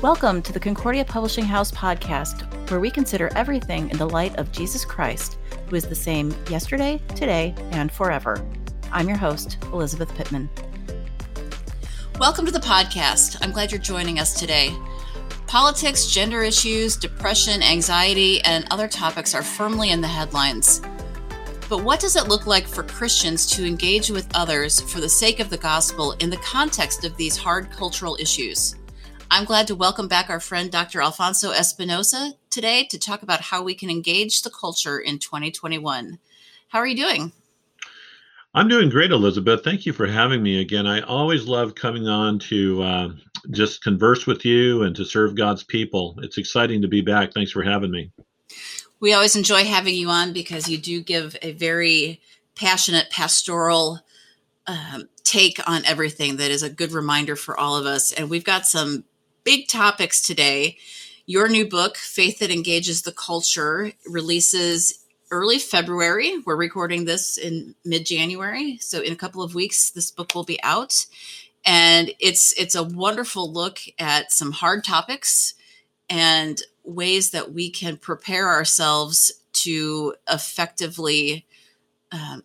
Welcome to the Concordia Publishing House podcast, where we consider everything in the light of Jesus Christ, who is the same yesterday, today, and forever. I'm your host, Elizabeth Pittman. Welcome to the podcast. I'm glad you're joining us today. Politics, gender issues, depression, anxiety, and other topics are firmly in the headlines. But what does it look like for Christians to engage with others for the sake of the gospel in the context of these hard cultural issues? I'm glad to welcome back our friend Dr. Alfonso Espinosa today to talk about how we can engage the culture in 2021. How are you doing? I'm doing great, Elizabeth. Thank you for having me again. I always love coming on to uh, just converse with you and to serve God's people. It's exciting to be back. Thanks for having me. We always enjoy having you on because you do give a very passionate pastoral um, take on everything that is a good reminder for all of us. And we've got some big topics today. Your new book, Faith That Engages the Culture, releases early February. We're recording this in mid January. So in a couple of weeks, this book will be out. And it's it's a wonderful look at some hard topics and ways that we can prepare ourselves to effectively um,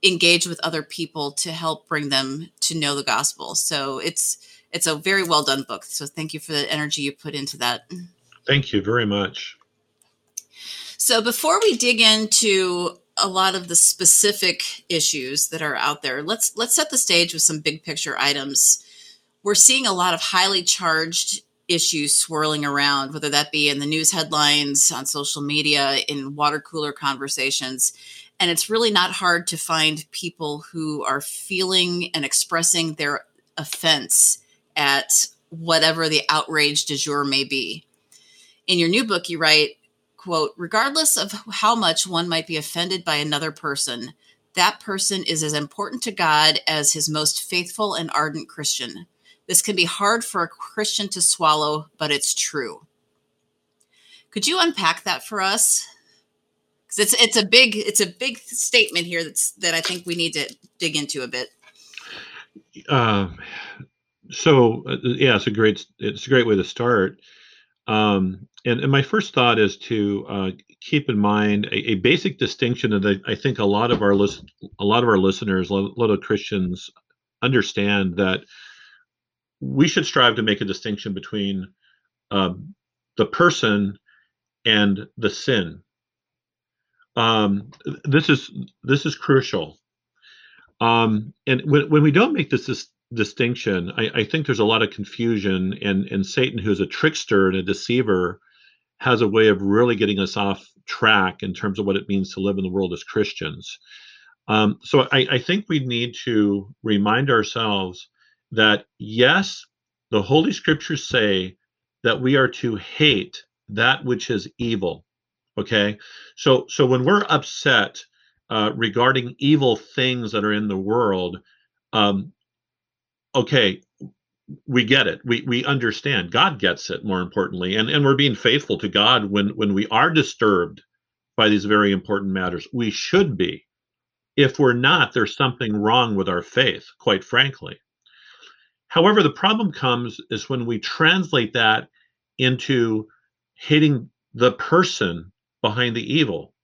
engage with other people to help bring them to know the gospel. So it's it's a very well done book. So thank you for the energy you put into that. Thank you very much. So before we dig into a lot of the specific issues that are out there, let's let's set the stage with some big picture items. We're seeing a lot of highly charged issues swirling around, whether that be in the news headlines, on social media, in water cooler conversations. And it's really not hard to find people who are feeling and expressing their offense at whatever the outrage du jour may be. In your new book, you write, quote, regardless of how much one might be offended by another person, that person is as important to God as his most faithful and ardent Christian. This can be hard for a Christian to swallow, but it's true. Could you unpack that for us? Because it's it's a big it's a big statement here that's that I think we need to dig into a bit. Uh, so uh, yeah, it's a great it's a great way to start. Um, and, and my first thought is to uh, keep in mind a, a, basic distinction that I, I, think a lot of our list, a lot of our listeners, a lot of Christians understand that we should strive to make a distinction between um, the person and the sin. Um, this is this is crucial. Um, and when, when we don't make this, this distinction. I, I, think there's a lot of confusion, and and Satan, who's a trickster and a deceiver, has a way of really getting us off track in terms of what it means to live in the world as Christians. Um, so I, I think we need to remind ourselves that yes, the Holy Scriptures say that we are to hate that which is evil. Okay, so so when we're upset uh, regarding evil things that are in the world, um, okay, we get it. We we understand. God gets it. More importantly, and and we're being faithful to God when when we are disturbed by these very important matters. We should be. If we're not, there's something wrong with our faith. Quite frankly. However, the problem comes is when we translate that into hating the person behind the evil.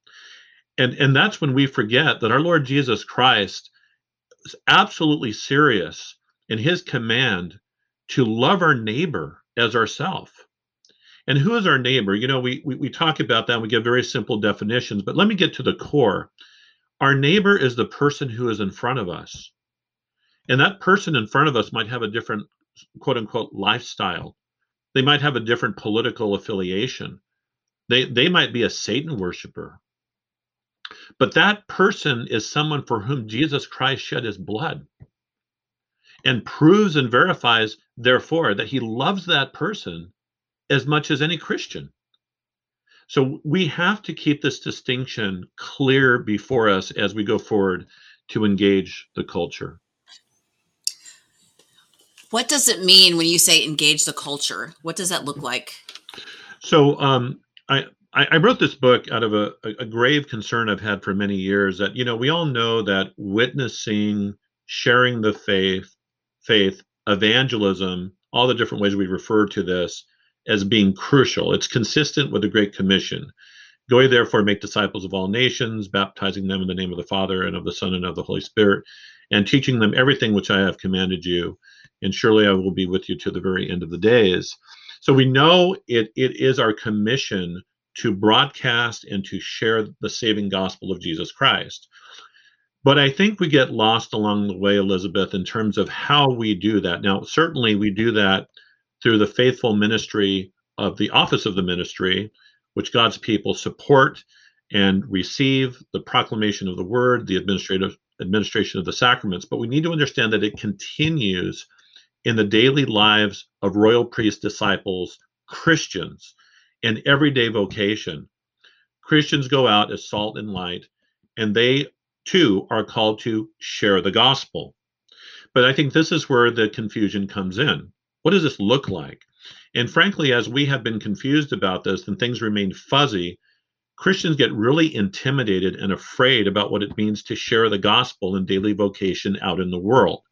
And, and that's when we forget that our Lord Jesus Christ is absolutely serious in his command to love our neighbor as ourself. And who is our neighbor? You know, we, we, we talk about that, we give very simple definitions, but let me get to the core. Our neighbor is the person who is in front of us. And that person in front of us might have a different quote unquote lifestyle. They might have a different political affiliation. They they might be a Satan worshiper. But that person is someone for whom Jesus Christ shed his blood and proves and verifies, therefore, that he loves that person as much as any Christian. So we have to keep this distinction clear before us as we go forward to engage the culture. What does it mean when you say engage the culture? What does that look like? So um, I, I wrote this book out of a, a grave concern I've had for many years that, you know, we all know that witnessing, sharing the faith, faith, evangelism, all the different ways we refer to this, as being crucial. It's consistent with the Great Commission. Go ye therefore make disciples of all nations, baptizing them in the name of the Father and of the Son and of the Holy Spirit, and teaching them everything which I have commanded you. And surely I will be with you to the very end of the days. So we know it, it is our commission to broadcast and to share the saving gospel of Jesus Christ. But I think we get lost along the way, Elizabeth, in terms of how we do that. Now, certainly we do that through the faithful ministry of the office of the ministry, which God's people support and receive the proclamation of the word, the administrative administration of the sacraments. But we need to understand that it continues in the daily lives of royal priest disciples, Christians, in everyday vocation. Christians go out as salt and light, and they too are called to share the gospel. But I think this is where the confusion comes in. What does this look like? And frankly, as we have been confused about this and things remain fuzzy, Christians get really intimidated and afraid about what it means to share the gospel in daily vocation out in the world.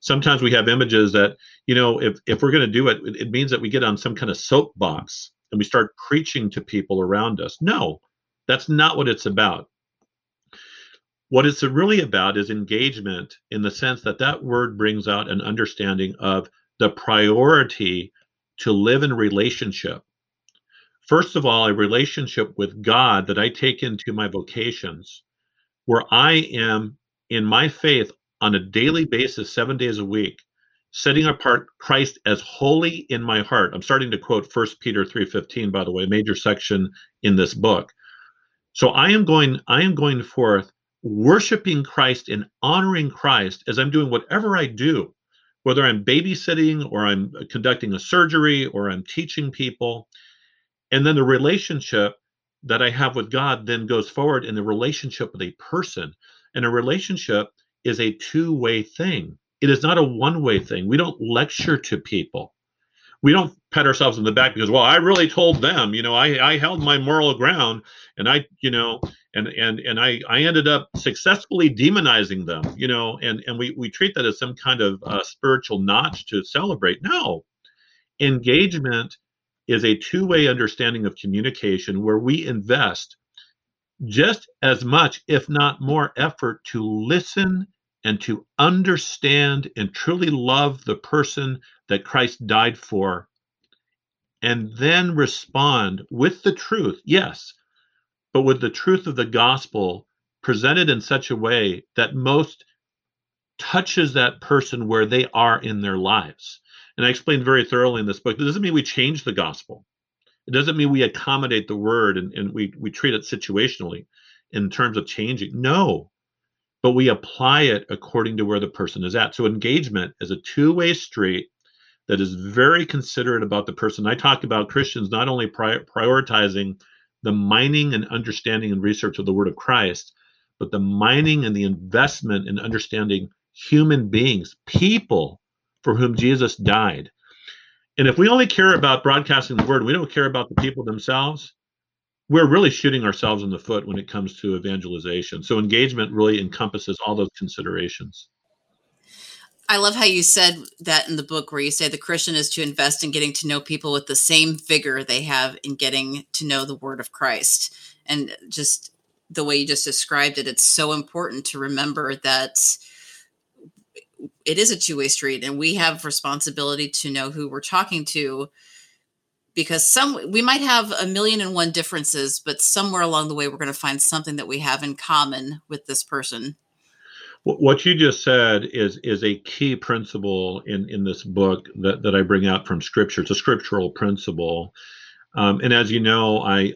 Sometimes we have images that, you know, if, if we're going to do it, it means that we get on some kind of soapbox and we start preaching to people around us. No, that's not what it's about. What it's really about is engagement in the sense that that word brings out an understanding of the priority to live in relationship. First of all, a relationship with God that I take into my vocations, where I am in my faith on a daily basis, seven days a week, setting apart Christ as holy in my heart. I'm starting to quote First Peter 3:15, by the way, major section in this book. So I am going, I am going forth worshiping Christ and honoring Christ as I'm doing whatever I do, whether I'm babysitting or I'm conducting a surgery or I'm teaching people. And then the relationship that I have with God then goes forward in the relationship with a person. And a relationship is a two way thing, it is not a one way thing. We don't lecture to people we don't pat ourselves in the back because well i really told them you know i i held my moral ground and i you know and and and i i ended up successfully demonizing them you know and and we we treat that as some kind of uh, spiritual notch to celebrate. No. Engagement is a two-way understanding of communication where we invest just as much if not more effort to listen and to understand and truly love the person that Christ died for, and then respond with the truth, yes, but with the truth of the gospel presented in such a way that most touches that person where they are in their lives. And I explained very thoroughly in this book. It doesn't mean we change the gospel. It doesn't mean we accommodate the word and, and we, we treat it situationally in terms of changing. No, but we apply it according to where the person is at. So engagement is a two-way street that is very considerate about the person. I talk about Christians not only pri- prioritizing the mining and understanding and research of the Word of Christ, but the mining and the investment in understanding human beings, people for whom Jesus died. And if we only care about broadcasting the Word, we don't care about the people themselves, we're really shooting ourselves in the foot when it comes to evangelization. So engagement really encompasses all those considerations. I love how you said that in the book where you say the Christian is to invest in getting to know people with the same vigor they have in getting to know the word of Christ. And just the way you just described it, it's so important to remember that it is a two-way street and we have responsibility to know who we're talking to because some we might have a million and one differences, but somewhere along the way we're going to find something that we have in common with this person what you just said is is a key principle in in this book that that I bring out from Scripture. It's a scriptural principle, um, and as you know, I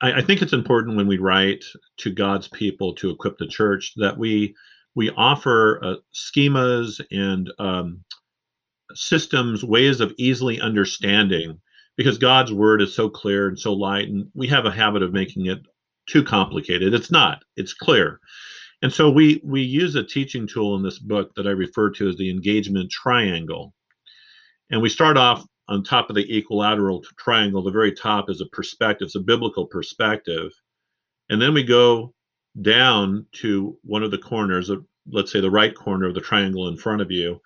I think it's important when we write to God's people to equip the church that we we offer uh, schemas and um, systems, ways of easily understanding, because God's word is so clear and so light, and we have a habit of making it too complicated. It's not. It's clear. And so we we use a teaching tool in this book that I refer to as the engagement triangle. And we start off on top of the equilateral triangle. The very top is a perspective, it's a biblical perspective. And then we go down to one of the corners, of, let's say the right corner of the triangle in front of you,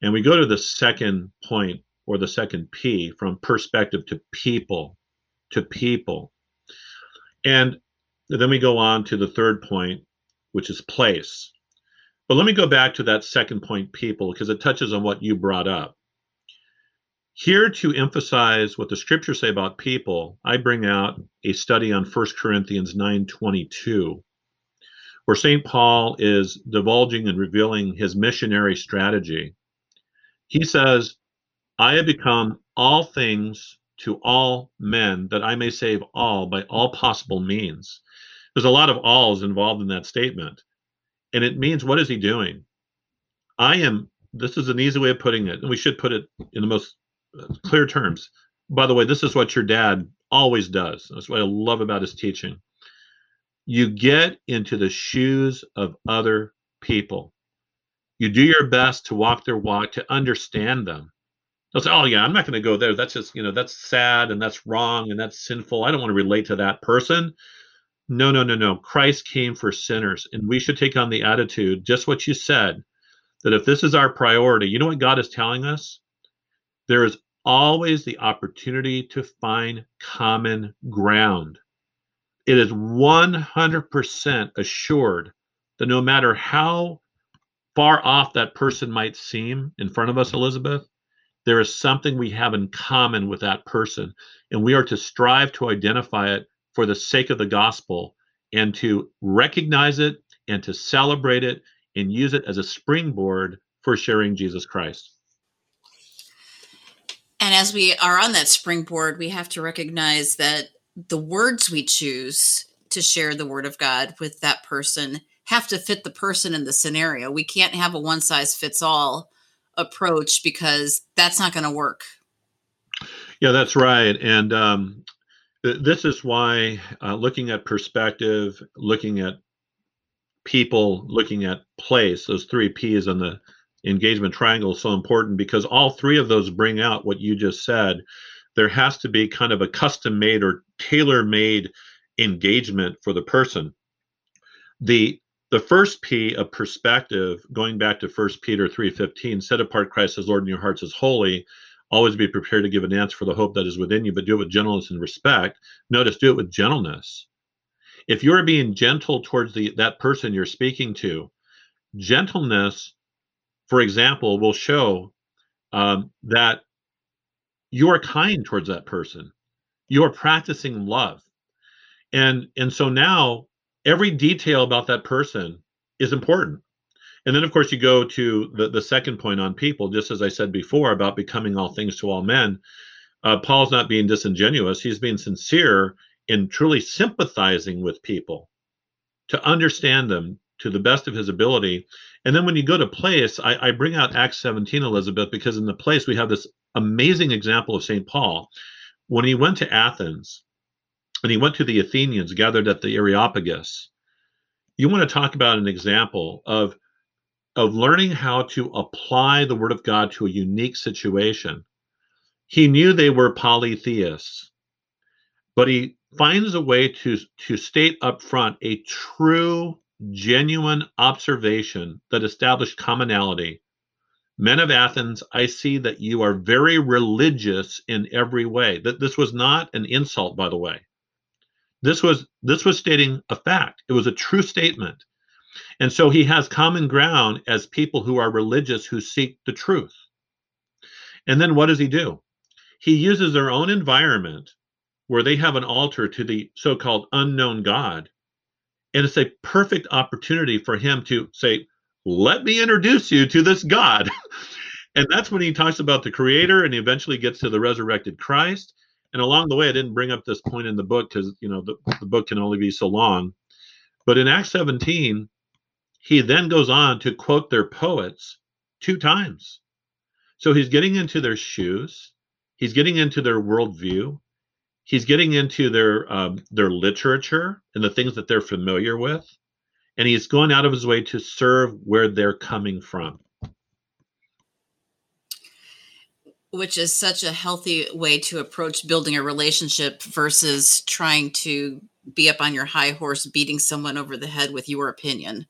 and we go to the second point or the second P from perspective to people, to people. And then we go on to the third point, which is place. But let me go back to that second point, people, because it touches on what you brought up. Here to emphasize what the scriptures say about people, I bring out a study on 1 Corinthians 9:22, where St. Paul is divulging and revealing his missionary strategy. He says, I have become all things to all men that I may save all by all possible means. There's a lot of alls involved in that statement. And it means, what is he doing? I am, this is an easy way of putting it, and we should put it in the most uh, clear terms. By the way, this is what your dad always does. That's what I love about his teaching. You get into the shoes of other people. You do your best to walk their walk, to understand them. They'll say, Oh, yeah, I'm not going to go there. That's just, you know, that's sad and that's wrong and that's sinful. I don't want to relate to that person. No, no, no, no. Christ came for sinners, and we should take on the attitude, just what you said, that if this is our priority, you know what God is telling us? There is always the opportunity to find common ground. It is 100% assured that no matter how far off that person might seem in front of us, Elizabeth, there is something we have in common with that person, and we are to strive to identify it for the sake of the gospel and to recognize it and to celebrate it and use it as a springboard for sharing Jesus Christ. And as we are on that springboard, we have to recognize that the words we choose to share the word of God with that person have to fit the person in the scenario. We can't have a one size fits all approach because that's not going to work. Yeah, that's right. And um, this is why uh, looking at perspective, looking at people, looking at place, those three P's on the engagement triangle is so important because all three of those bring out what you just said. There has to be kind of a custom made or tailor made engagement for the person. The the first P of perspective, going back to First Peter 3:15, set apart Christ as Lord in your hearts as holy Always be prepared to give an answer for the hope that is within you, but do it with gentleness and respect. Notice, do it with gentleness. If you're being gentle towards the that person you're speaking to, gentleness, for example, will show um, that you are kind towards that person. You are practicing love, and and so now every detail about that person is important. And then, of course, you go to the, the second point on people, just as I said before about becoming all things to all men. Uh, Paul's not being disingenuous, he's being sincere in truly sympathizing with people to understand them to the best of his ability. And then when you go to place, I, I bring out Acts 17, Elizabeth, because in the place we have this amazing example of St. Paul. When he went to Athens and he went to the Athenians gathered at the Areopagus, you want to talk about an example of of learning how to apply the word of God to a unique situation. He knew they were polytheists, but he finds a way to, to state up front a true, genuine observation that established commonality. Men of Athens, I see that you are very religious in every way. That this was not an insult, by the way. This was this was stating a fact. It was a true statement. And so he has common ground as people who are religious who seek the truth. And then what does he do? He uses their own environment where they have an altar to the so called unknown God. And it's a perfect opportunity for him to say, Let me introduce you to this God. and that's when he talks about the creator and he eventually gets to the resurrected Christ. And along the way, I didn't bring up this point in the book because, you know, the, the book can only be so long. But in Acts 17, he then goes on to quote their poets two times. So he's getting into their shoes, he's getting into their worldview, he's getting into their um, their literature and the things that they're familiar with, and he's going out of his way to serve where they're coming from. Which is such a healthy way to approach building a relationship versus trying to be up on your high horse, beating someone over the head with your opinion.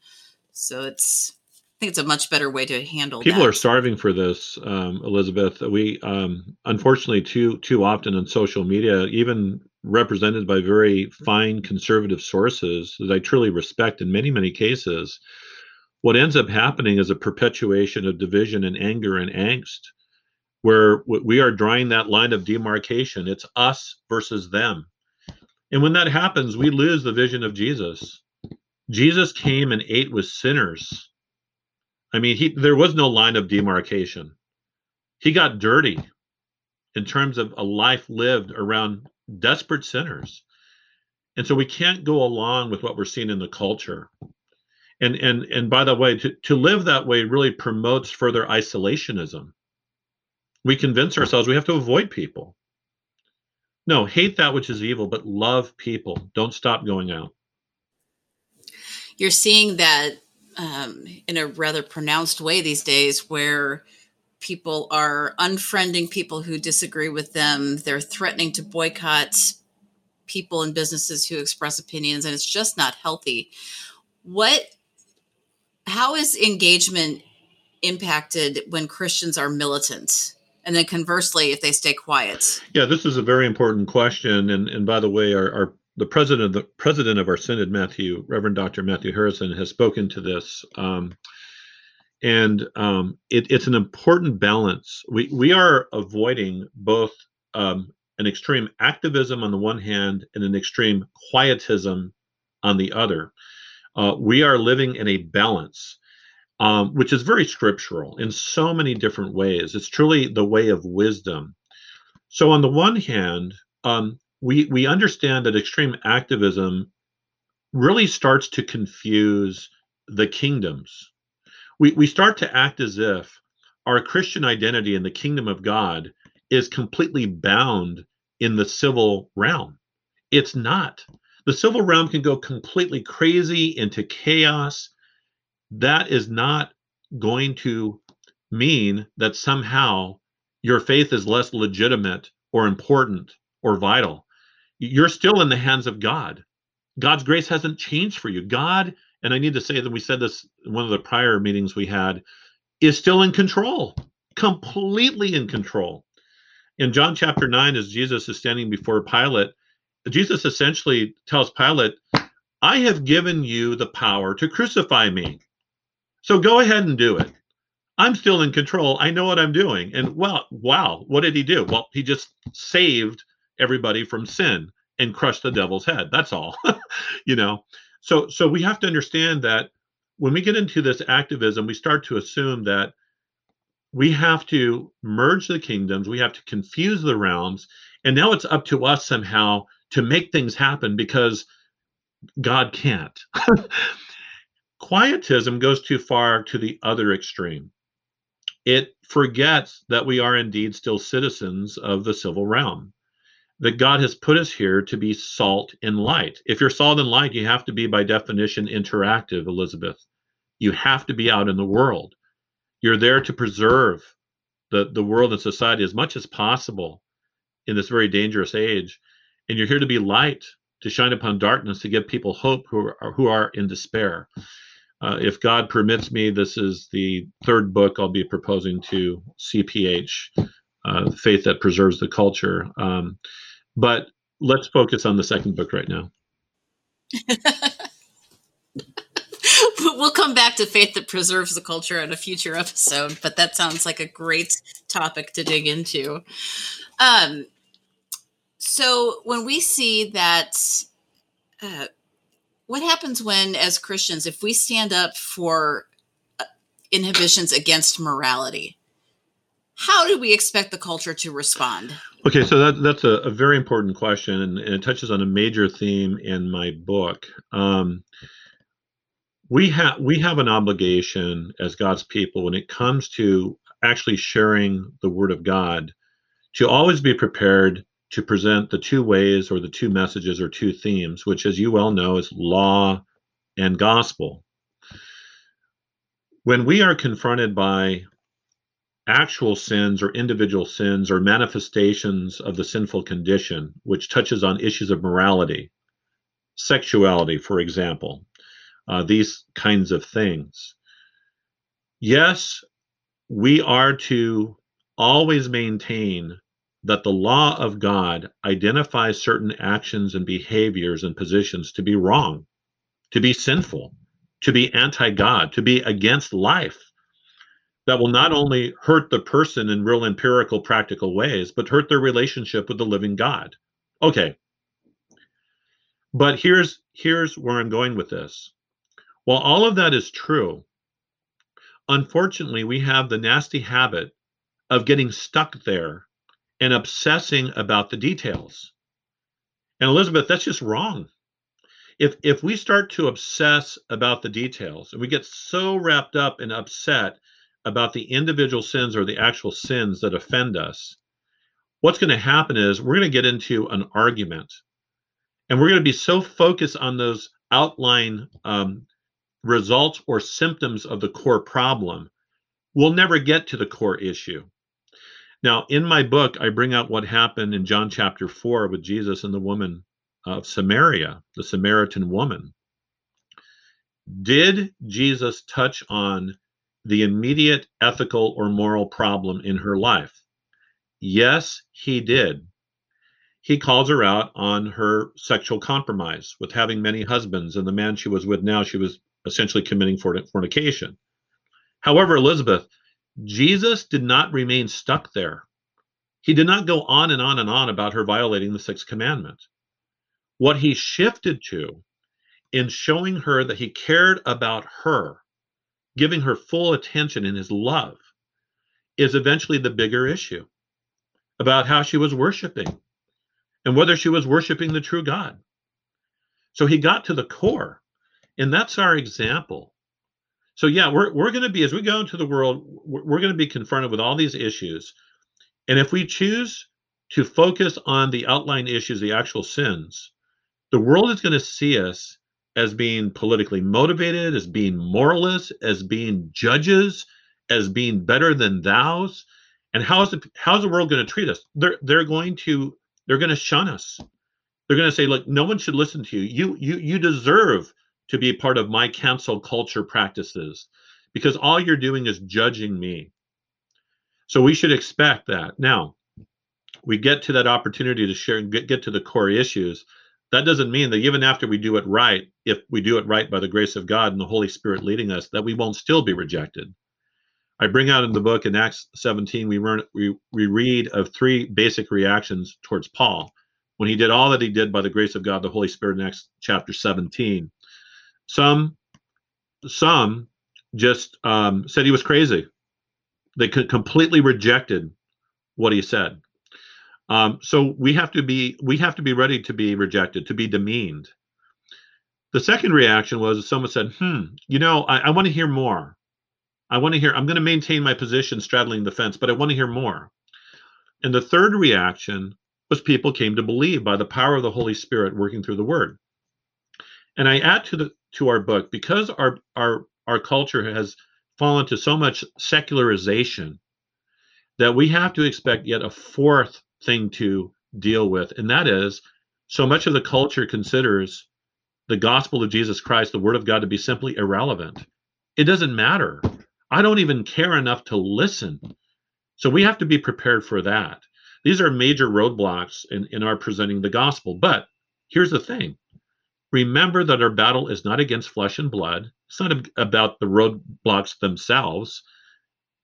So it's I think it's a much better way to handle. People that. are starving for this, um, Elizabeth. We um, unfortunately too too often on social media, even represented by very fine conservative sources that I truly respect in many many cases. What ends up happening is a perpetuation of division and anger and angst, where we are drawing that line of demarcation. It's us versus them. And when that happens, we lose the vision of Jesus. Jesus came and ate with sinners. I mean, he there was no line of demarcation. He got dirty in terms of a life lived around desperate sinners. And so we can't go along with what we're seeing in the culture. And and and by the way, to, to live that way really promotes further isolationism. We convince ourselves we have to avoid people. No, hate that which is evil, but love people. Don't stop going out you're seeing that um, in a rather pronounced way these days where people are unfriending people who disagree with them. They're threatening to boycott people and businesses who express opinions and it's just not healthy. What how is engagement impacted when christians are militant? And then conversely if they stay quiet? Yeah this is a very important question and and by the way our, our the president of the president of our synod, Matthew Reverend Dr. Matthew Harrison, has spoken to this, um, and um, it, it's an important balance. We we are avoiding both um, an extreme activism on the one hand and an extreme quietism on the other. Uh, we are living in a balance, um, which is very scriptural in so many different ways. It's truly the way of wisdom. So on the one hand, um, we we understand that extreme activism really starts to confuse the kingdoms. We we start to act as if our Christian identity in the kingdom of God is completely bound in the civil realm. It's not. The civil realm can go completely crazy into chaos. That is not going to mean that somehow your faith is less legitimate or important or vital you're still in the hands of God. God's grace hasn't changed for you. God, and I need to say that we said this in one of the prior meetings we had, is still in control, completely in control. In John chapter 9, as Jesus is standing before Pilate, Jesus essentially tells Pilate, I have given you the power to crucify me. So go ahead and do it. I'm still in control. I know what I'm doing. And well, wow, what did he do? Well, he just saved everybody from sin and crush the devil's head. That's all. you know. So so we have to understand that when we get into this activism, we start to assume that we have to merge the kingdoms, we have to confuse the realms, and now it's up to us somehow to make things happen because God can't. Quietism goes too far to the other extreme. It forgets that we are indeed still citizens of the civil realm that God has put us here to be salt and light. If you're salt and light, you have to be, by definition, interactive, Elizabeth. You have to be out in the world. You're there to preserve the, the world and society as much as possible in this very dangerous age. And you're here to be light, to shine upon darkness, to give people hope who are, who are in despair. Uh, if God permits me, this is the third book I'll be proposing to CPH, uh, Faith That Preserves the Culture. Um, but let's focus on the second book right now. we'll come back to faith that preserves the culture in a future episode, but that sounds like a great topic to dig into. Um, so when we see that, uh, what happens when, as Christians, if we stand up for uh, inhibitions against morality? How do we expect the culture to respond? Okay, so that, that's a, a very important question, and, and, it touches on a major theme in my book. Um, we have we have an obligation as God's people when it comes to actually sharing the Word of God to always be prepared to present the two ways or the two messages or two themes, which, as you well know, is law and gospel. When we are confronted by actual sins or individual sins or manifestations of the sinful condition, which touches on issues of morality, sexuality, for example, uh, these kinds of things. yes, we are to always maintain that the law of God identifies certain actions and behaviors and positions to be wrong, to be sinful, to be anti God, to be against life. That will not only hurt the person in real empirical, practical ways, but hurt their relationship with the living God. Okay. But here's here's where I'm going with this. While all of that is true, unfortunately, we have the nasty habit of getting stuck there and obsessing about the details. And Elizabeth, that's just wrong. If if we start to obsess about the details and we get so wrapped up and upset about the individual sins or the actual sins that offend us, what's going to happen is we're going to get into an argument. And we're going to be so focused on those outline um, results or symptoms of the core problem, we'll never get to the core issue. Now, in my book, I bring out what happened in John chapter 4 with Jesus and the woman of Samaria, the Samaritan woman. Did Jesus touch on the immediate ethical or moral problem in her life? Yes, he did. He calls her out on her sexual compromise with having many husbands, and the man she was with now, she was essentially committing fornication. However, Elizabeth, Jesus did not remain stuck there. He did not go on and on and on about her violating the sixth commandment. What he shifted to in showing her that he cared about her, giving her full attention in his love, is eventually the bigger issue about how she was worshiping and whether she was worshiping the true God. So he got to the core, and that's our example so yeah, we're we're going to be as we go into the world, we're, we're going to be confronted with all these issues, and if we choose to focus on the outline issues, the actual sins, the world is going to see us as being politically motivated, as being moralists, as being judges, as being better than thous. And how is the how's the world going to treat us? They're they're going to they're going to shun us. They're going to say, look, no one should listen to you. You you you deserve to be part of my cancel culture practices because all you're doing is judging me. So we should expect that. Now, we get to that opportunity to share and get, get to the core issues. That doesn't mean that even after we do it right, if we do it right by the grace of God and the Holy Spirit leading us, that we won't still be rejected. I bring out in the book in Acts 17, we, learn, we, we read of three basic reactions towards Paul when he did all that he did by the grace of God, the Holy Spirit in Acts chapter 17. Some some just um, said he was crazy. They completely rejected what he said. Um, so we have to be we have to be ready to be rejected, to be demeaned. The second reaction was someone said, "Hmm, you know, I, I want to hear more. I want to hear. I'm going to maintain my position, straddling the fence, but I want to hear more." And the third reaction was people came to believe by the power of the Holy Spirit working through the Word. And I add to the to our book because our our our culture has fallen to so much secularization that we have to expect yet a fourth thing to deal with and that is so much of the culture considers the gospel of Jesus Christ the word of God to be simply irrelevant. It doesn't matter. I don't even care enough to listen. So we have to be prepared for that. These are major roadblocks in, in our presenting the gospel. But here's the thing. Remember that our battle is not against flesh and blood. It's not about the roadblocks themselves,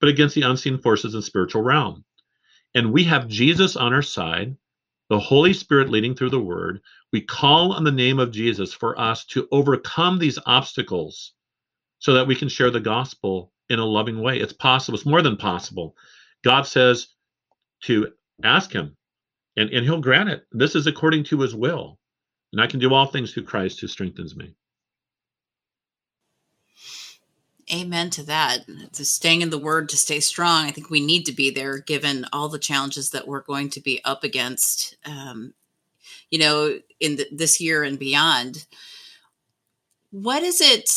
but against the unseen forces in spiritual realm. And we have Jesus on our side, the Holy Spirit leading through the word. We call on the name of Jesus for us to overcome these obstacles so that we can share the gospel in a loving way. It's possible, it's more than possible. God says to ask him, and, and he'll grant it. This is according to his will. And I can do all things through Christ who strengthens me. Amen to that. To staying in the word to stay strong. I think we need to be there given all the challenges that we're going to be up against, um, you know, in the, this year and beyond. What is it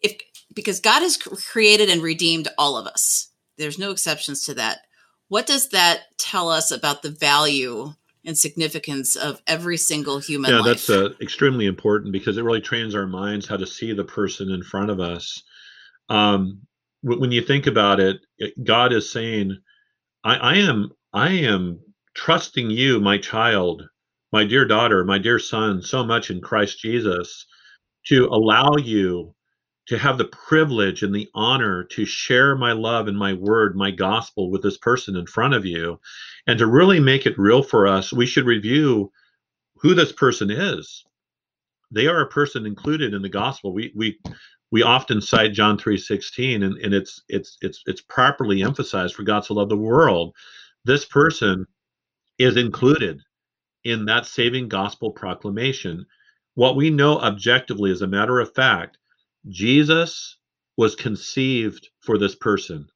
if because God has created and redeemed all of us? There's no exceptions to that. What does that tell us about the value and significance of every single human yeah life. that's uh, extremely important because it really trains our minds how to see the person in front of us um, when you think about it, God is saying, I, I am I am trusting you, my child, my dear daughter, my dear son, so much in Christ Jesus to allow you to have the privilege and the honor to share my love and my word, my gospel with this person in front of you. And to really make it real for us, we should review who this person is. They are a person included in the gospel. We we we often cite John 3:16 and, and it's it's it's it's properly emphasized for God to love the world. This person is included in that saving gospel proclamation. What we know objectively, as a matter of fact, Jesus was conceived for this person,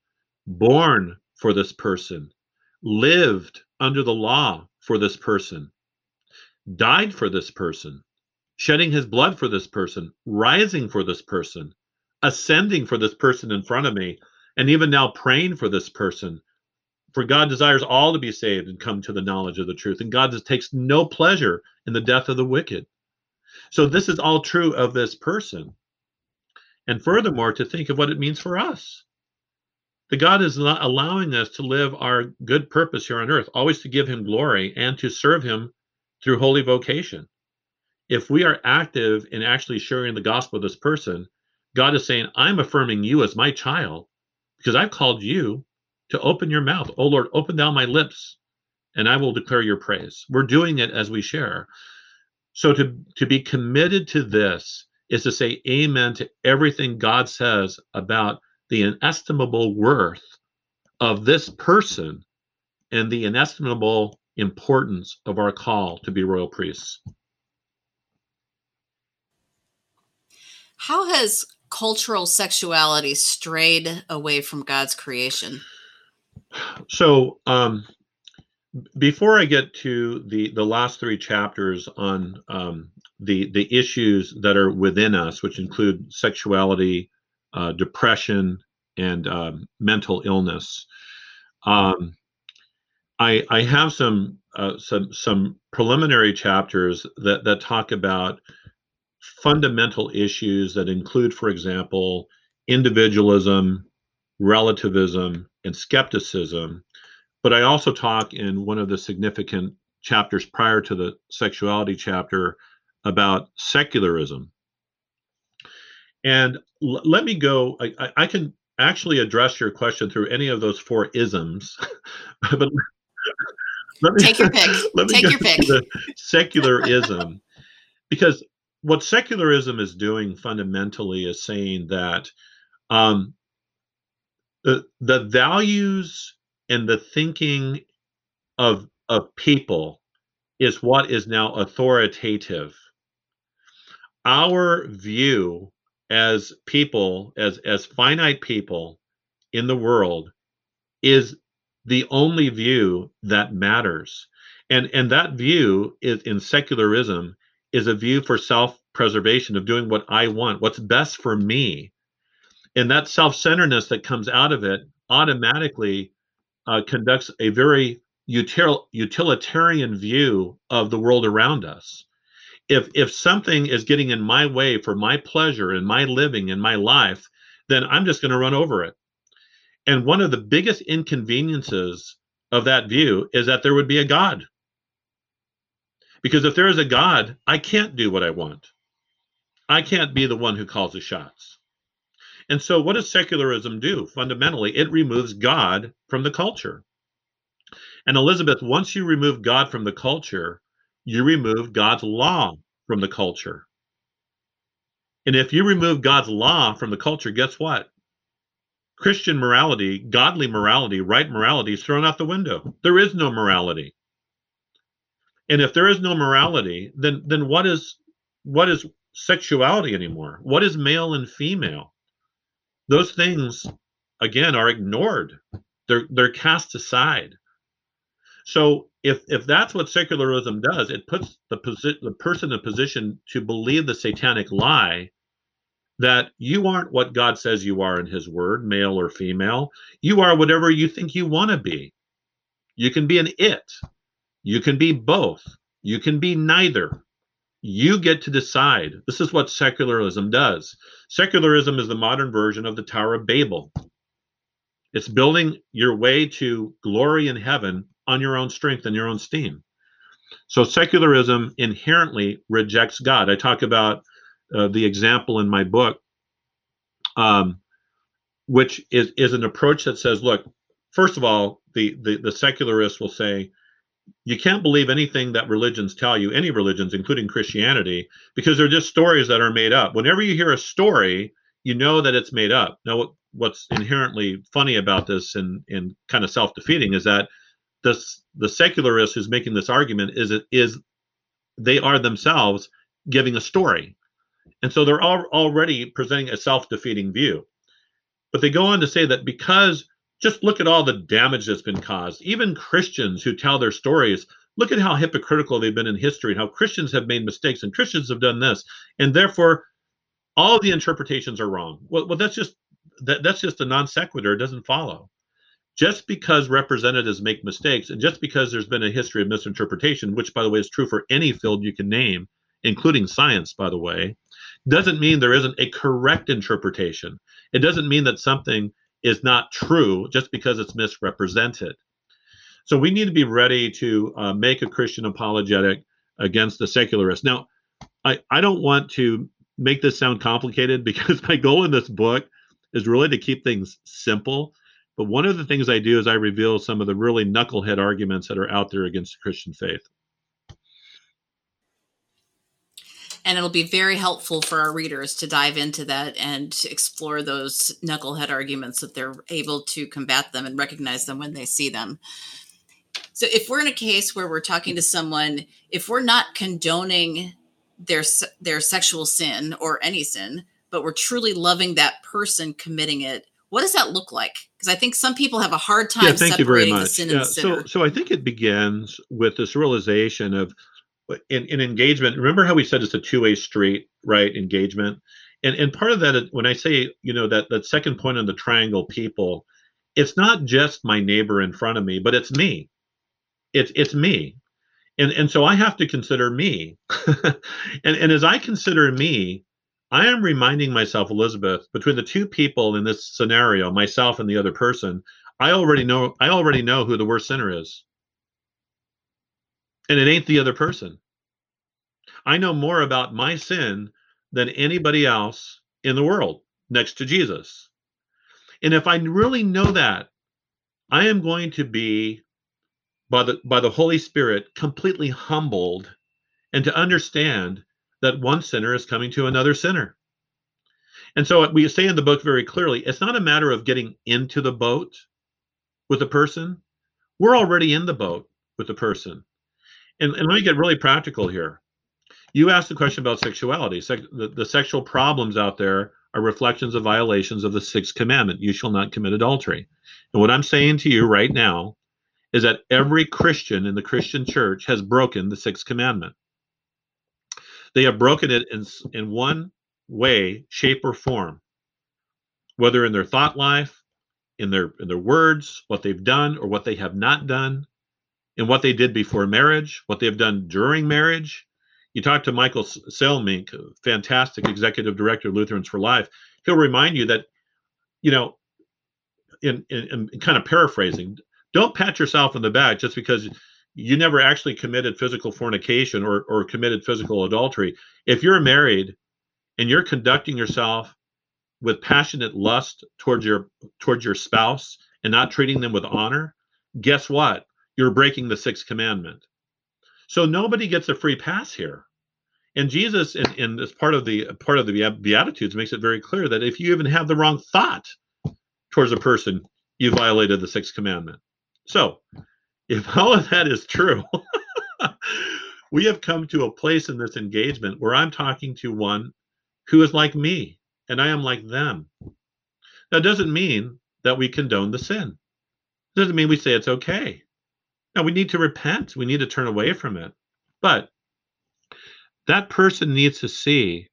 born for this person, lived under the law for this person, died for this person, shedding his blood for this person, rising for this person, ascending for this person in front of me, and even now praying for this person. For God desires all to be saved and come to the knowledge of the truth. And God just takes no pleasure in the death of the wicked. So, this is all true of this person. And furthermore, to think of what it means for us. That God is not allowing us to live our good purpose here on earth, always to give Him glory and to serve Him through holy vocation. If we are active in actually sharing the gospel with this person, God is saying, I'm affirming you as my child because I've called you to open your mouth. Oh Lord, open thou my lips and I will declare your praise. We're doing it as we share. So to, to be committed to this is to say amen to everything God says about the inestimable worth of this person and the inestimable importance of our call to be royal priests. How has cultural sexuality strayed away from God's creation? So, um, before I get to the the last three chapters on um, the the issues that are within us, which include sexuality, uh, depression, and um, mental illness, um, I I have some uh, some some preliminary chapters that that talk about fundamental issues that include, for example, individualism, relativism, and skepticism. But I also talk in one of the significant chapters prior to the sexuality chapter about secularism. And l- let me go, I, I, can actually address your question through any of those four isms. but let me, take your pick. let me take your pick. The secularism. because what secularism is doing fundamentally is saying that um, the the values and the thinking of of people is what is now authoritative. Our view as people, as as finite people in the world, is the only view that matters. And and that view is in secularism is a view for self-preservation of doing what I want, what's best for me. And that self-centeredness that comes out of it automatically uh, conducts a very util- utilitarian view of the world around us. If if something is getting in my way for my pleasure and my living and my life, then I'm just going to run over it. And one of the biggest inconveniences of that view is that there would be a God. Because if there is a God, I can't do what I want. I can't be the one who calls the shots. And so, what does secularism do? Fundamentally, it removes God from the culture. And Elizabeth, once you remove God from the culture, you remove God's law from the culture. And if you remove God's law from the culture, guess what? Christian morality, godly morality, right morality is thrown out the window. There is no morality. And if there is no morality, then then what is what is sexuality anymore? What is male and female? Those things again are ignored. They're they're cast aside. So if if that's what secularism does, it puts the posi- the person in a position to believe the satanic lie that you aren't what God says you are in his word, male or female. You are whatever you think you want to be. You can be an it. You can be both. You can be neither. You get to decide. This is what secularism does. Secularism is the modern version of the Tower of Babel. It's building your way to glory in heaven on your own strength and your own steam. So secularism inherently rejects God. I talk about uh, the example in my book, um, which is is an approach that says, look, first of all, the the, the secularists will say, you can't believe anything that religions tell you, any religions, including Christianity, because they're just stories that are made up. Whenever you hear a story, you know that it's made up. Now, what's inherently funny about this and, and kind of self-defeating is that this the secularist who's making this argument is it is they are themselves giving a story. And so they're all, already presenting a self-defeating view. But they go on to say that because just look at all the damage that's been caused. Even Christians who tell their stories, look at how hypocritical they've been in history and how Christians have made mistakes and Christians have done this. And therefore, all the interpretations are wrong. Well, well that's just that, that's just a non sequitur. It doesn't follow. Just because representatives make mistakes, and just because there's been a history of misinterpretation, which, by the way, is true for any field you can name, including science, by the way, doesn't mean there isn't a correct interpretation. It doesn't mean that something is not true just because it's misrepresented. So we need to be ready to uh, make a Christian apologetic against the secularists. Now, I, I don't want to make this sound complicated because my goal in this book is really to keep things simple. But one of the things I do is I reveal some of the really knucklehead arguments that are out there against the Christian faith. And it'll be very helpful for our readers to dive into that and explore those knucklehead arguments that they're able to combat them and recognize them when they see them. So if we're in a case where we're talking to someone, if we're not condoning their their sexual sin or any sin, but we're truly loving that person committing it, what does that look like? Because I think some people have a hard time yeah, thank separating you very the much. sin yeah, and the sinner. So, so I think it begins with this realization of in, in engagement remember how we said it's a two-way street right engagement? And and part of that when i say you know that that second point on the triangle people it's not just my neighbor in front of me but it's me. It's it's me. And and so i have to consider me. And and as i consider me i am reminding myself elizabeth between the two people in this scenario myself and the other person i already know i already know who the worst sinner is and it ain't the other person. I know more about my sin than anybody else in the world next to Jesus. And if I really know that, I am going to be by the by the Holy Spirit completely humbled and to understand that one sinner is coming to another sinner. And so we say in the book very clearly, it's not a matter of getting into the boat with a person. We're already in the boat with the person. And, and let me get really practical here. You asked the question about sexuality. Se- the, the sexual problems out there are reflections of violations of the sixth commandment you shall not commit adultery. And what I'm saying to you right now is that every Christian in the Christian church has broken the sixth commandment. They have broken it in, in one way, shape, or form, whether in their thought life, in their in their words, what they've done or what they have not done, in what they did before marriage, what they've done during marriage. You talk to Michael Salemink, fantastic executive director of Lutherans for Life. He'll remind you that, you know, in, in, in kind of paraphrasing, don't pat yourself on the back just because you never actually committed physical fornication or, or committed physical adultery. If you're married and you're conducting yourself with passionate lust towards your towards your spouse and not treating them with honor, guess what? You're breaking the sixth commandment. So nobody gets a free pass here. And Jesus, in, as part of the part of the Beatitudes, makes it very clear that if you even have the wrong thought towards a person, you violated the sixth commandment. So, if all of that is true, we have come to a place in this engagement where I'm talking to one who is like me and I am like them. That doesn't mean that we condone the sin. It doesn't mean we say it's okay. Now we need to repent. We need to turn away from it. But that person needs to see,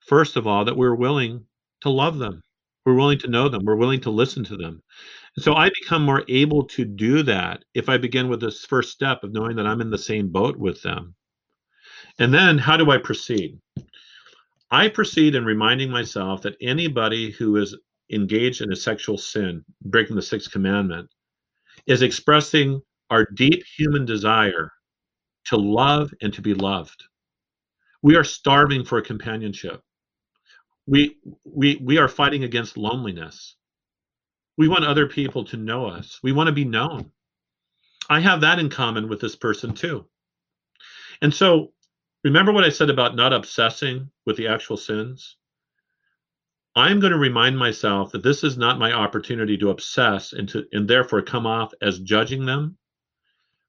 first of all, that we're willing to love them. We're willing to know them. We're willing to listen to them. And so I become more able to do that if I begin with this first step of knowing that I'm in the same boat with them. And then how do I proceed? I proceed in reminding myself that anybody who is engaged in a sexual sin, breaking the sixth commandment, is expressing our deep human desire to love and to be loved. We are starving for companionship. We, we, we are fighting against loneliness. We want other people to know us. We want to be known. I have that in common with this person too. And so remember what I said about not obsessing with the actual sins? I'm going to remind myself that this is not my opportunity to obsess and to and therefore come off as judging them.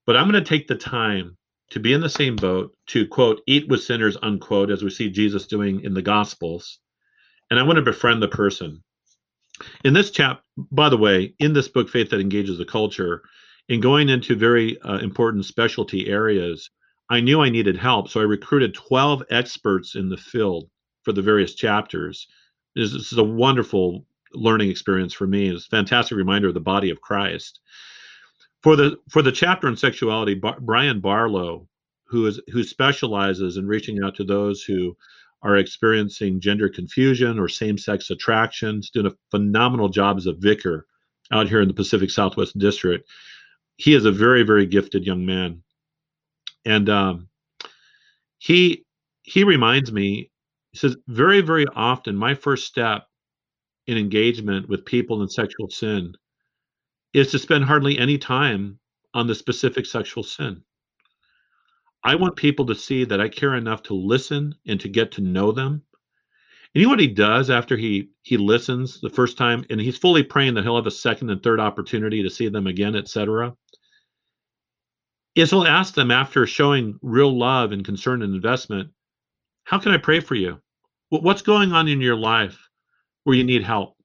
But I'm going to take the time to be in the same boat, to quote, eat with sinners, unquote, as we see Jesus doing in the Gospels. And I want to befriend the person. In this chap, by the way, in this book, Faith That Engages the Culture, in going into very uh, important specialty areas, I knew I needed help. So I recruited 12 experts in the field for the various chapters this, this is a wonderful learning experience for me. It's a fantastic reminder of the body of Christ. For the for the chapter on sexuality, Bar- Brian Barlow, who is who specializes in reaching out to those who are experiencing gender confusion or same-sex attraction, is doing a phenomenal job as a vicar out here in the Pacific Southwest District. He is a very very gifted young man, and um, he he reminds me he says, very, very often, my first step in engagement with people in sexual sin is to spend hardly any time on the specific sexual sin. I want people to see that I care enough to listen and to get to know them. And you know what he does after he he listens the first time and he's fully praying that he'll have a second and third opportunity to see them again, etc. Is he'll ask them after showing real love and concern and investment, how can I pray for you? what's going on in your life where you need help,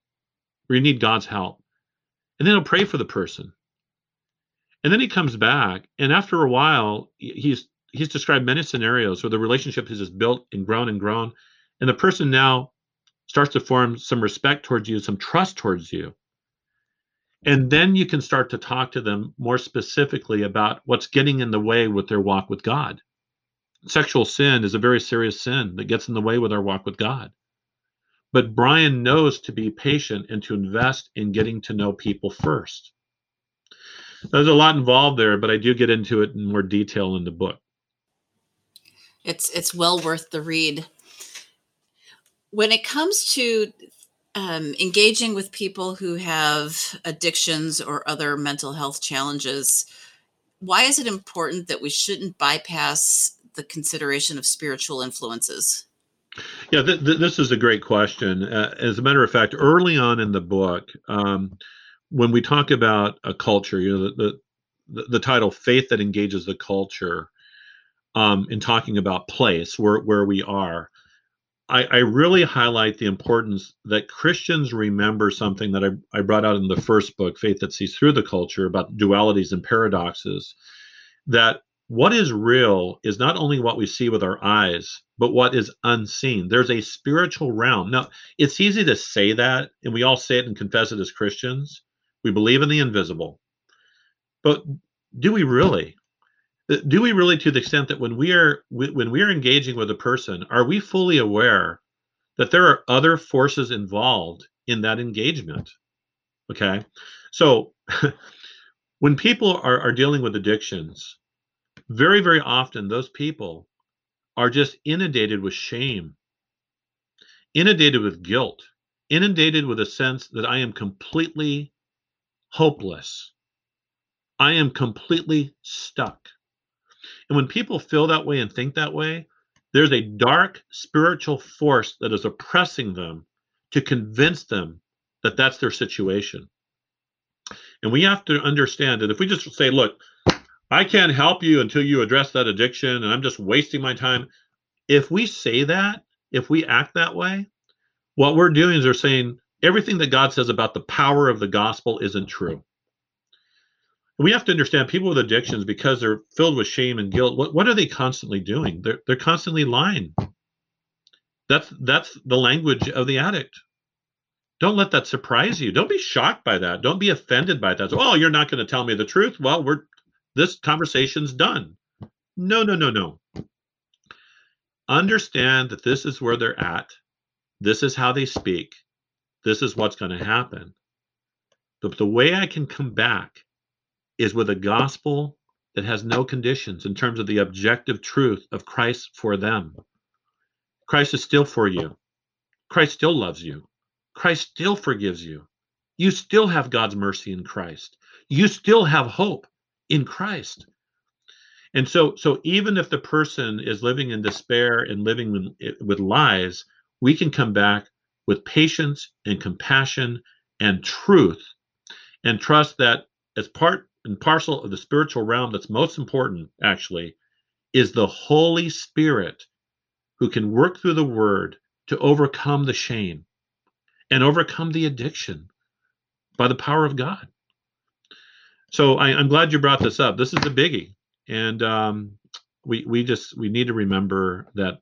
where you need God's help. And then he'll pray for the person. And then he comes back, and after a while, he's he's described many scenarios where the relationship has just built and grown and grown, and the person now starts to form some respect towards you, some trust towards you. And then you can start to talk to them more specifically about what's getting in the way with their walk with God sexual sin is a very serious sin that gets in the way with our walk with God. But Brian knows to be patient and to invest in getting to know people first. There's a lot involved there, but I do get into it in more detail in the book. It's it's well worth the read. When it comes to um, engaging with people who have addictions or other mental health challenges, why is it important that we shouldn't bypass the consideration of spiritual influences? Yeah, th- th- this is a great question. Uh, as a matter of fact, early on in the book, um, when we talk about a culture, you know, the, the, the title "Faith That Engages the Culture," um, in talking about place, where where we are, I, I, really highlight the importance that Christians remember something that I, I brought out in the first book, Faith That Sees Through the Culture, about dualities and paradoxes. That what is real is not only what we see with our eyes, but what is unseen. There's a spiritual realm. Now, it's easy to say that, and we all say it and confess it as Christians. We believe in the invisible. But do we really? Uh, do we really to the extent that when we are when we are engaging with a person, are we fully aware that there are other forces involved in that engagement? Okay. So when people are, are dealing with addictions, very, very often those people are just inundated with shame, inundated with guilt, inundated with a sense that I am completely hopeless. I am completely stuck. And when people feel that way and think that way, there's a dark spiritual force that is oppressing them to convince them that that's their situation. And we have to understand that if we just say, look, I can't help you until you address that addiction and I'm just wasting my time. If we say that, if we act that way, what we're doing is we're saying everything that God says about the power of the gospel isn't true. We have to understand people with addictions because they're filled with shame and guilt. What, what are they constantly doing? They're, they're constantly lying. That's that's the language of the addict. Don't let that surprise you. Don't be shocked by that. Don't be offended by that. So, oh, you're not going to tell me the truth. Well, we're this conversation's done. No, no, no, no. Understand that this is where they're at. This is how they speak. this is what's going to happen. But the way I can come back is with a gospel that has no conditions in terms of the objective truth of Christ for them. Christ is still for you. Christ still loves you. Christ still forgives you. You still have God's mercy in Christ. You still have hope in Christ. And so so even if the person is living in despair and living with, with lies, we can come back with patience and compassion and truth and trust that as part and parcel of the spiritual realm that's most important actually is the Holy Spirit who can work through the word to overcome the shame and overcome the addiction by the power of God. So I, am glad you brought this up. This is a biggie, and um, we we just we need to remember that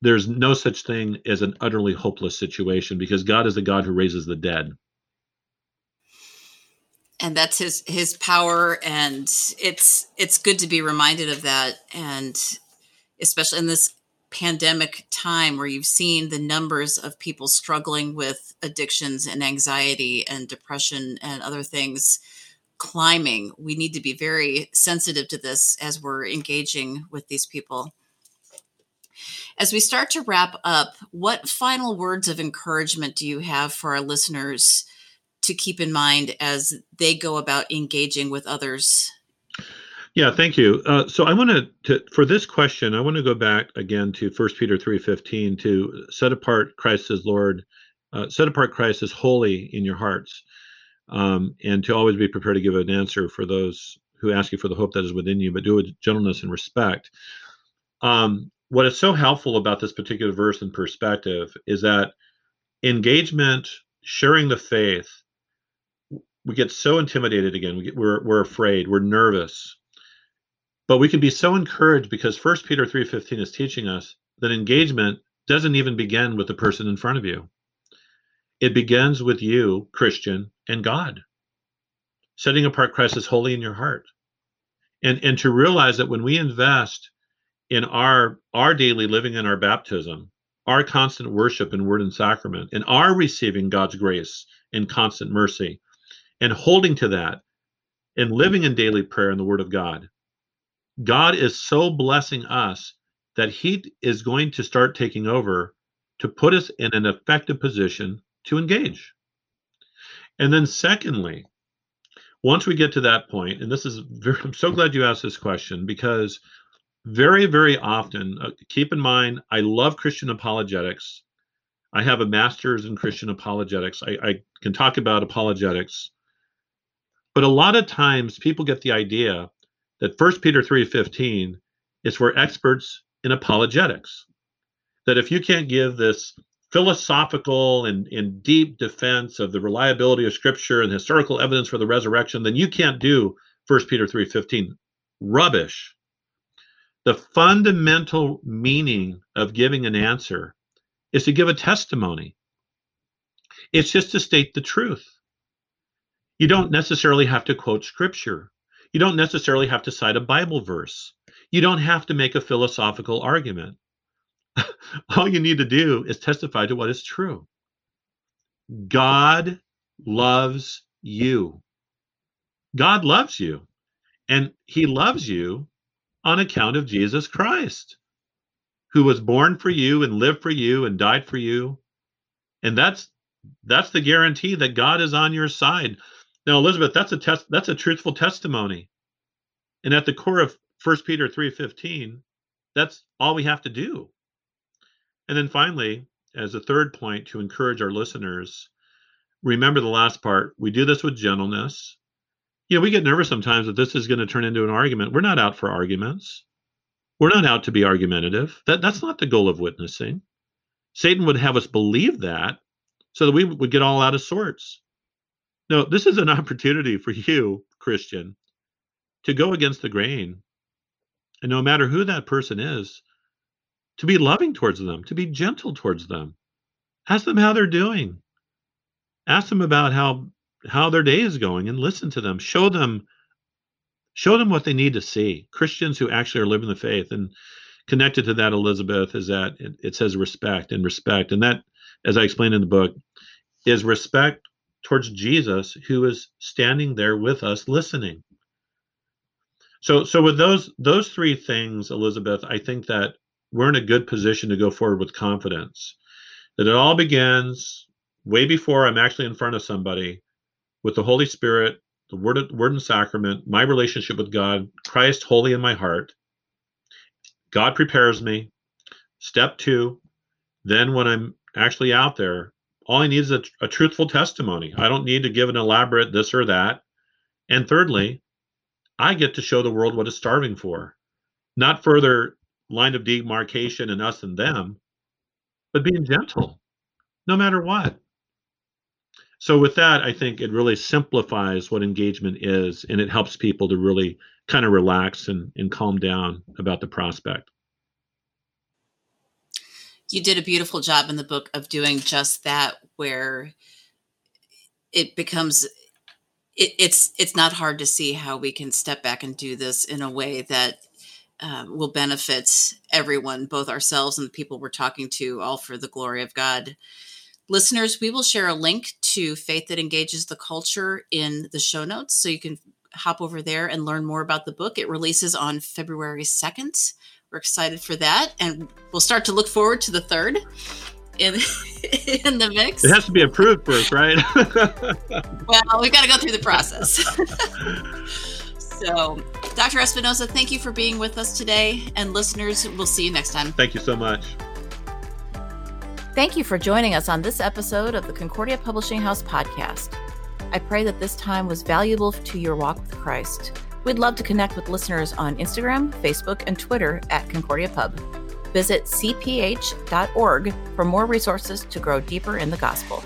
there's no such thing as an utterly hopeless situation because God is the God who raises the dead. And that's his his power and it's it's good to be reminded of that and especially in this pandemic time where you've seen the numbers of people struggling with addictions and anxiety and depression and other things climbing. We need to be very sensitive to this as we're engaging with these people. As we start to wrap up, what final words of encouragement do you have for our listeners to keep in mind as they go about engaging with others yeah, thank you. Uh, so I want to, for this question, I want to go back again to First Peter three fifteen to set apart Christ as Lord, uh, set apart Christ as holy in your hearts, um, and to always be prepared to give an answer for those who ask you for the hope that is within you, but do it with gentleness and respect. Um, what is so helpful about this particular verse and perspective is that engagement, sharing the faith, we get so intimidated again. We get, we're we're afraid. We're nervous but we can be so encouraged because First Peter 3:15 is teaching us that engagement doesn't even begin with the person in front of you. It begins with you, Christian, and God. Setting apart Christ as holy in your heart. And and to realize that when we invest in our our daily living in our baptism, our constant worship in word and sacrament, and our receiving God's grace and constant mercy, and holding to that, and living in daily prayer in the Word of God, God is so blessing us that He is going to start taking over to put us in an effective position to engage. And then, secondly, once we get to that point, and this is very, I'm so glad you asked this question because very, very often, uh, keep in mind, I love Christian apologetics. I have a master's in Christian apologetics. I, I can talk about apologetics. But a lot of times people get the idea that 1 Peter 3:15 is for experts in apologetics. That if you can't give this philosophical and, and deep defense of the reliability of scripture and historical evidence for the resurrection, then you can't do 1 Peter 3:15. Rubbish. The fundamental meaning of giving an answer is to give a testimony. It's just to state the truth. You don't necessarily have to quote scripture. You don't necessarily have to cite a Bible verse. You don't have to make a philosophical argument. All you need to do is testify to what is true. God loves you. God loves you. And he loves you on account of Jesus Christ, who was born for you and lived for you and died for you. And that's that's the guarantee that God is on your side. Now, Elizabeth, that's a test. That's a truthful testimony. And at the core of First Peter three fifteen, that's all we have to do. And then finally, as a third point to encourage our listeners, remember the last part. We do this with gentleness. Yeah, we get nervous sometimes that this is going to turn into an argument. We're not out for arguments. We're not out to be argumentative. That that's not the goal of witnessing. Satan would have us believe that so that we would get all out of sorts. No, this is an opportunity for you, Christian, to go against the grain. And no matter who that person is, to be loving towards them, to be gentle towards them. Ask them how they're doing. Ask them about how how their day is going and listen to them. Show them show them what they need to see. Christians who actually are living the faith and connected to that, Elizabeth, is that it, it says respect and respect. And that, as I explained in the book, is respect towards Jesus who is standing there with us listening. So so with those those three things, Elizabeth, I think that we're in a good position to go forward with confidence. That it all begins way before I'm actually in front of somebody with the Holy Spirit, the word word and sacrament, my relationship with God, Christ holy in my heart. God prepares me. Step 2, then when I'm actually out there, all I need is a, a truthful testimony. I don't need to give an elaborate this or that. And thirdly, I get to show the world what it's starving for. Not further line of demarcation in us and them, but being gentle, no matter what. So, with that, I think it really simplifies what engagement is and it helps people to really kind of relax and, and calm down about the prospect you did a beautiful job in the book of doing just that where it becomes it, it's it's not hard to see how we can step back and do this in a way that uh, will benefit everyone both ourselves and the people we're talking to all for the glory of god. Listeners we will share a link to faith that engages the culture in the show notes so you can hop over there and learn more about the book. It releases on february 2nd we're excited for that, and we'll start to look forward to the third in in the mix. It has to be approved first, right? well, we've got to go through the process. so, Dr. Espinosa, thank you for being with us today, and listeners, we'll see you next time. Thank you so much. Thank you for joining us on this episode of the Concordia Publishing House podcast. I pray that this time was valuable to your walk with Christ. We'd love to connect with listeners on Instagram, Facebook, and Twitter at Concordia Pub. Visit cph.org for more resources to grow deeper in the gospel.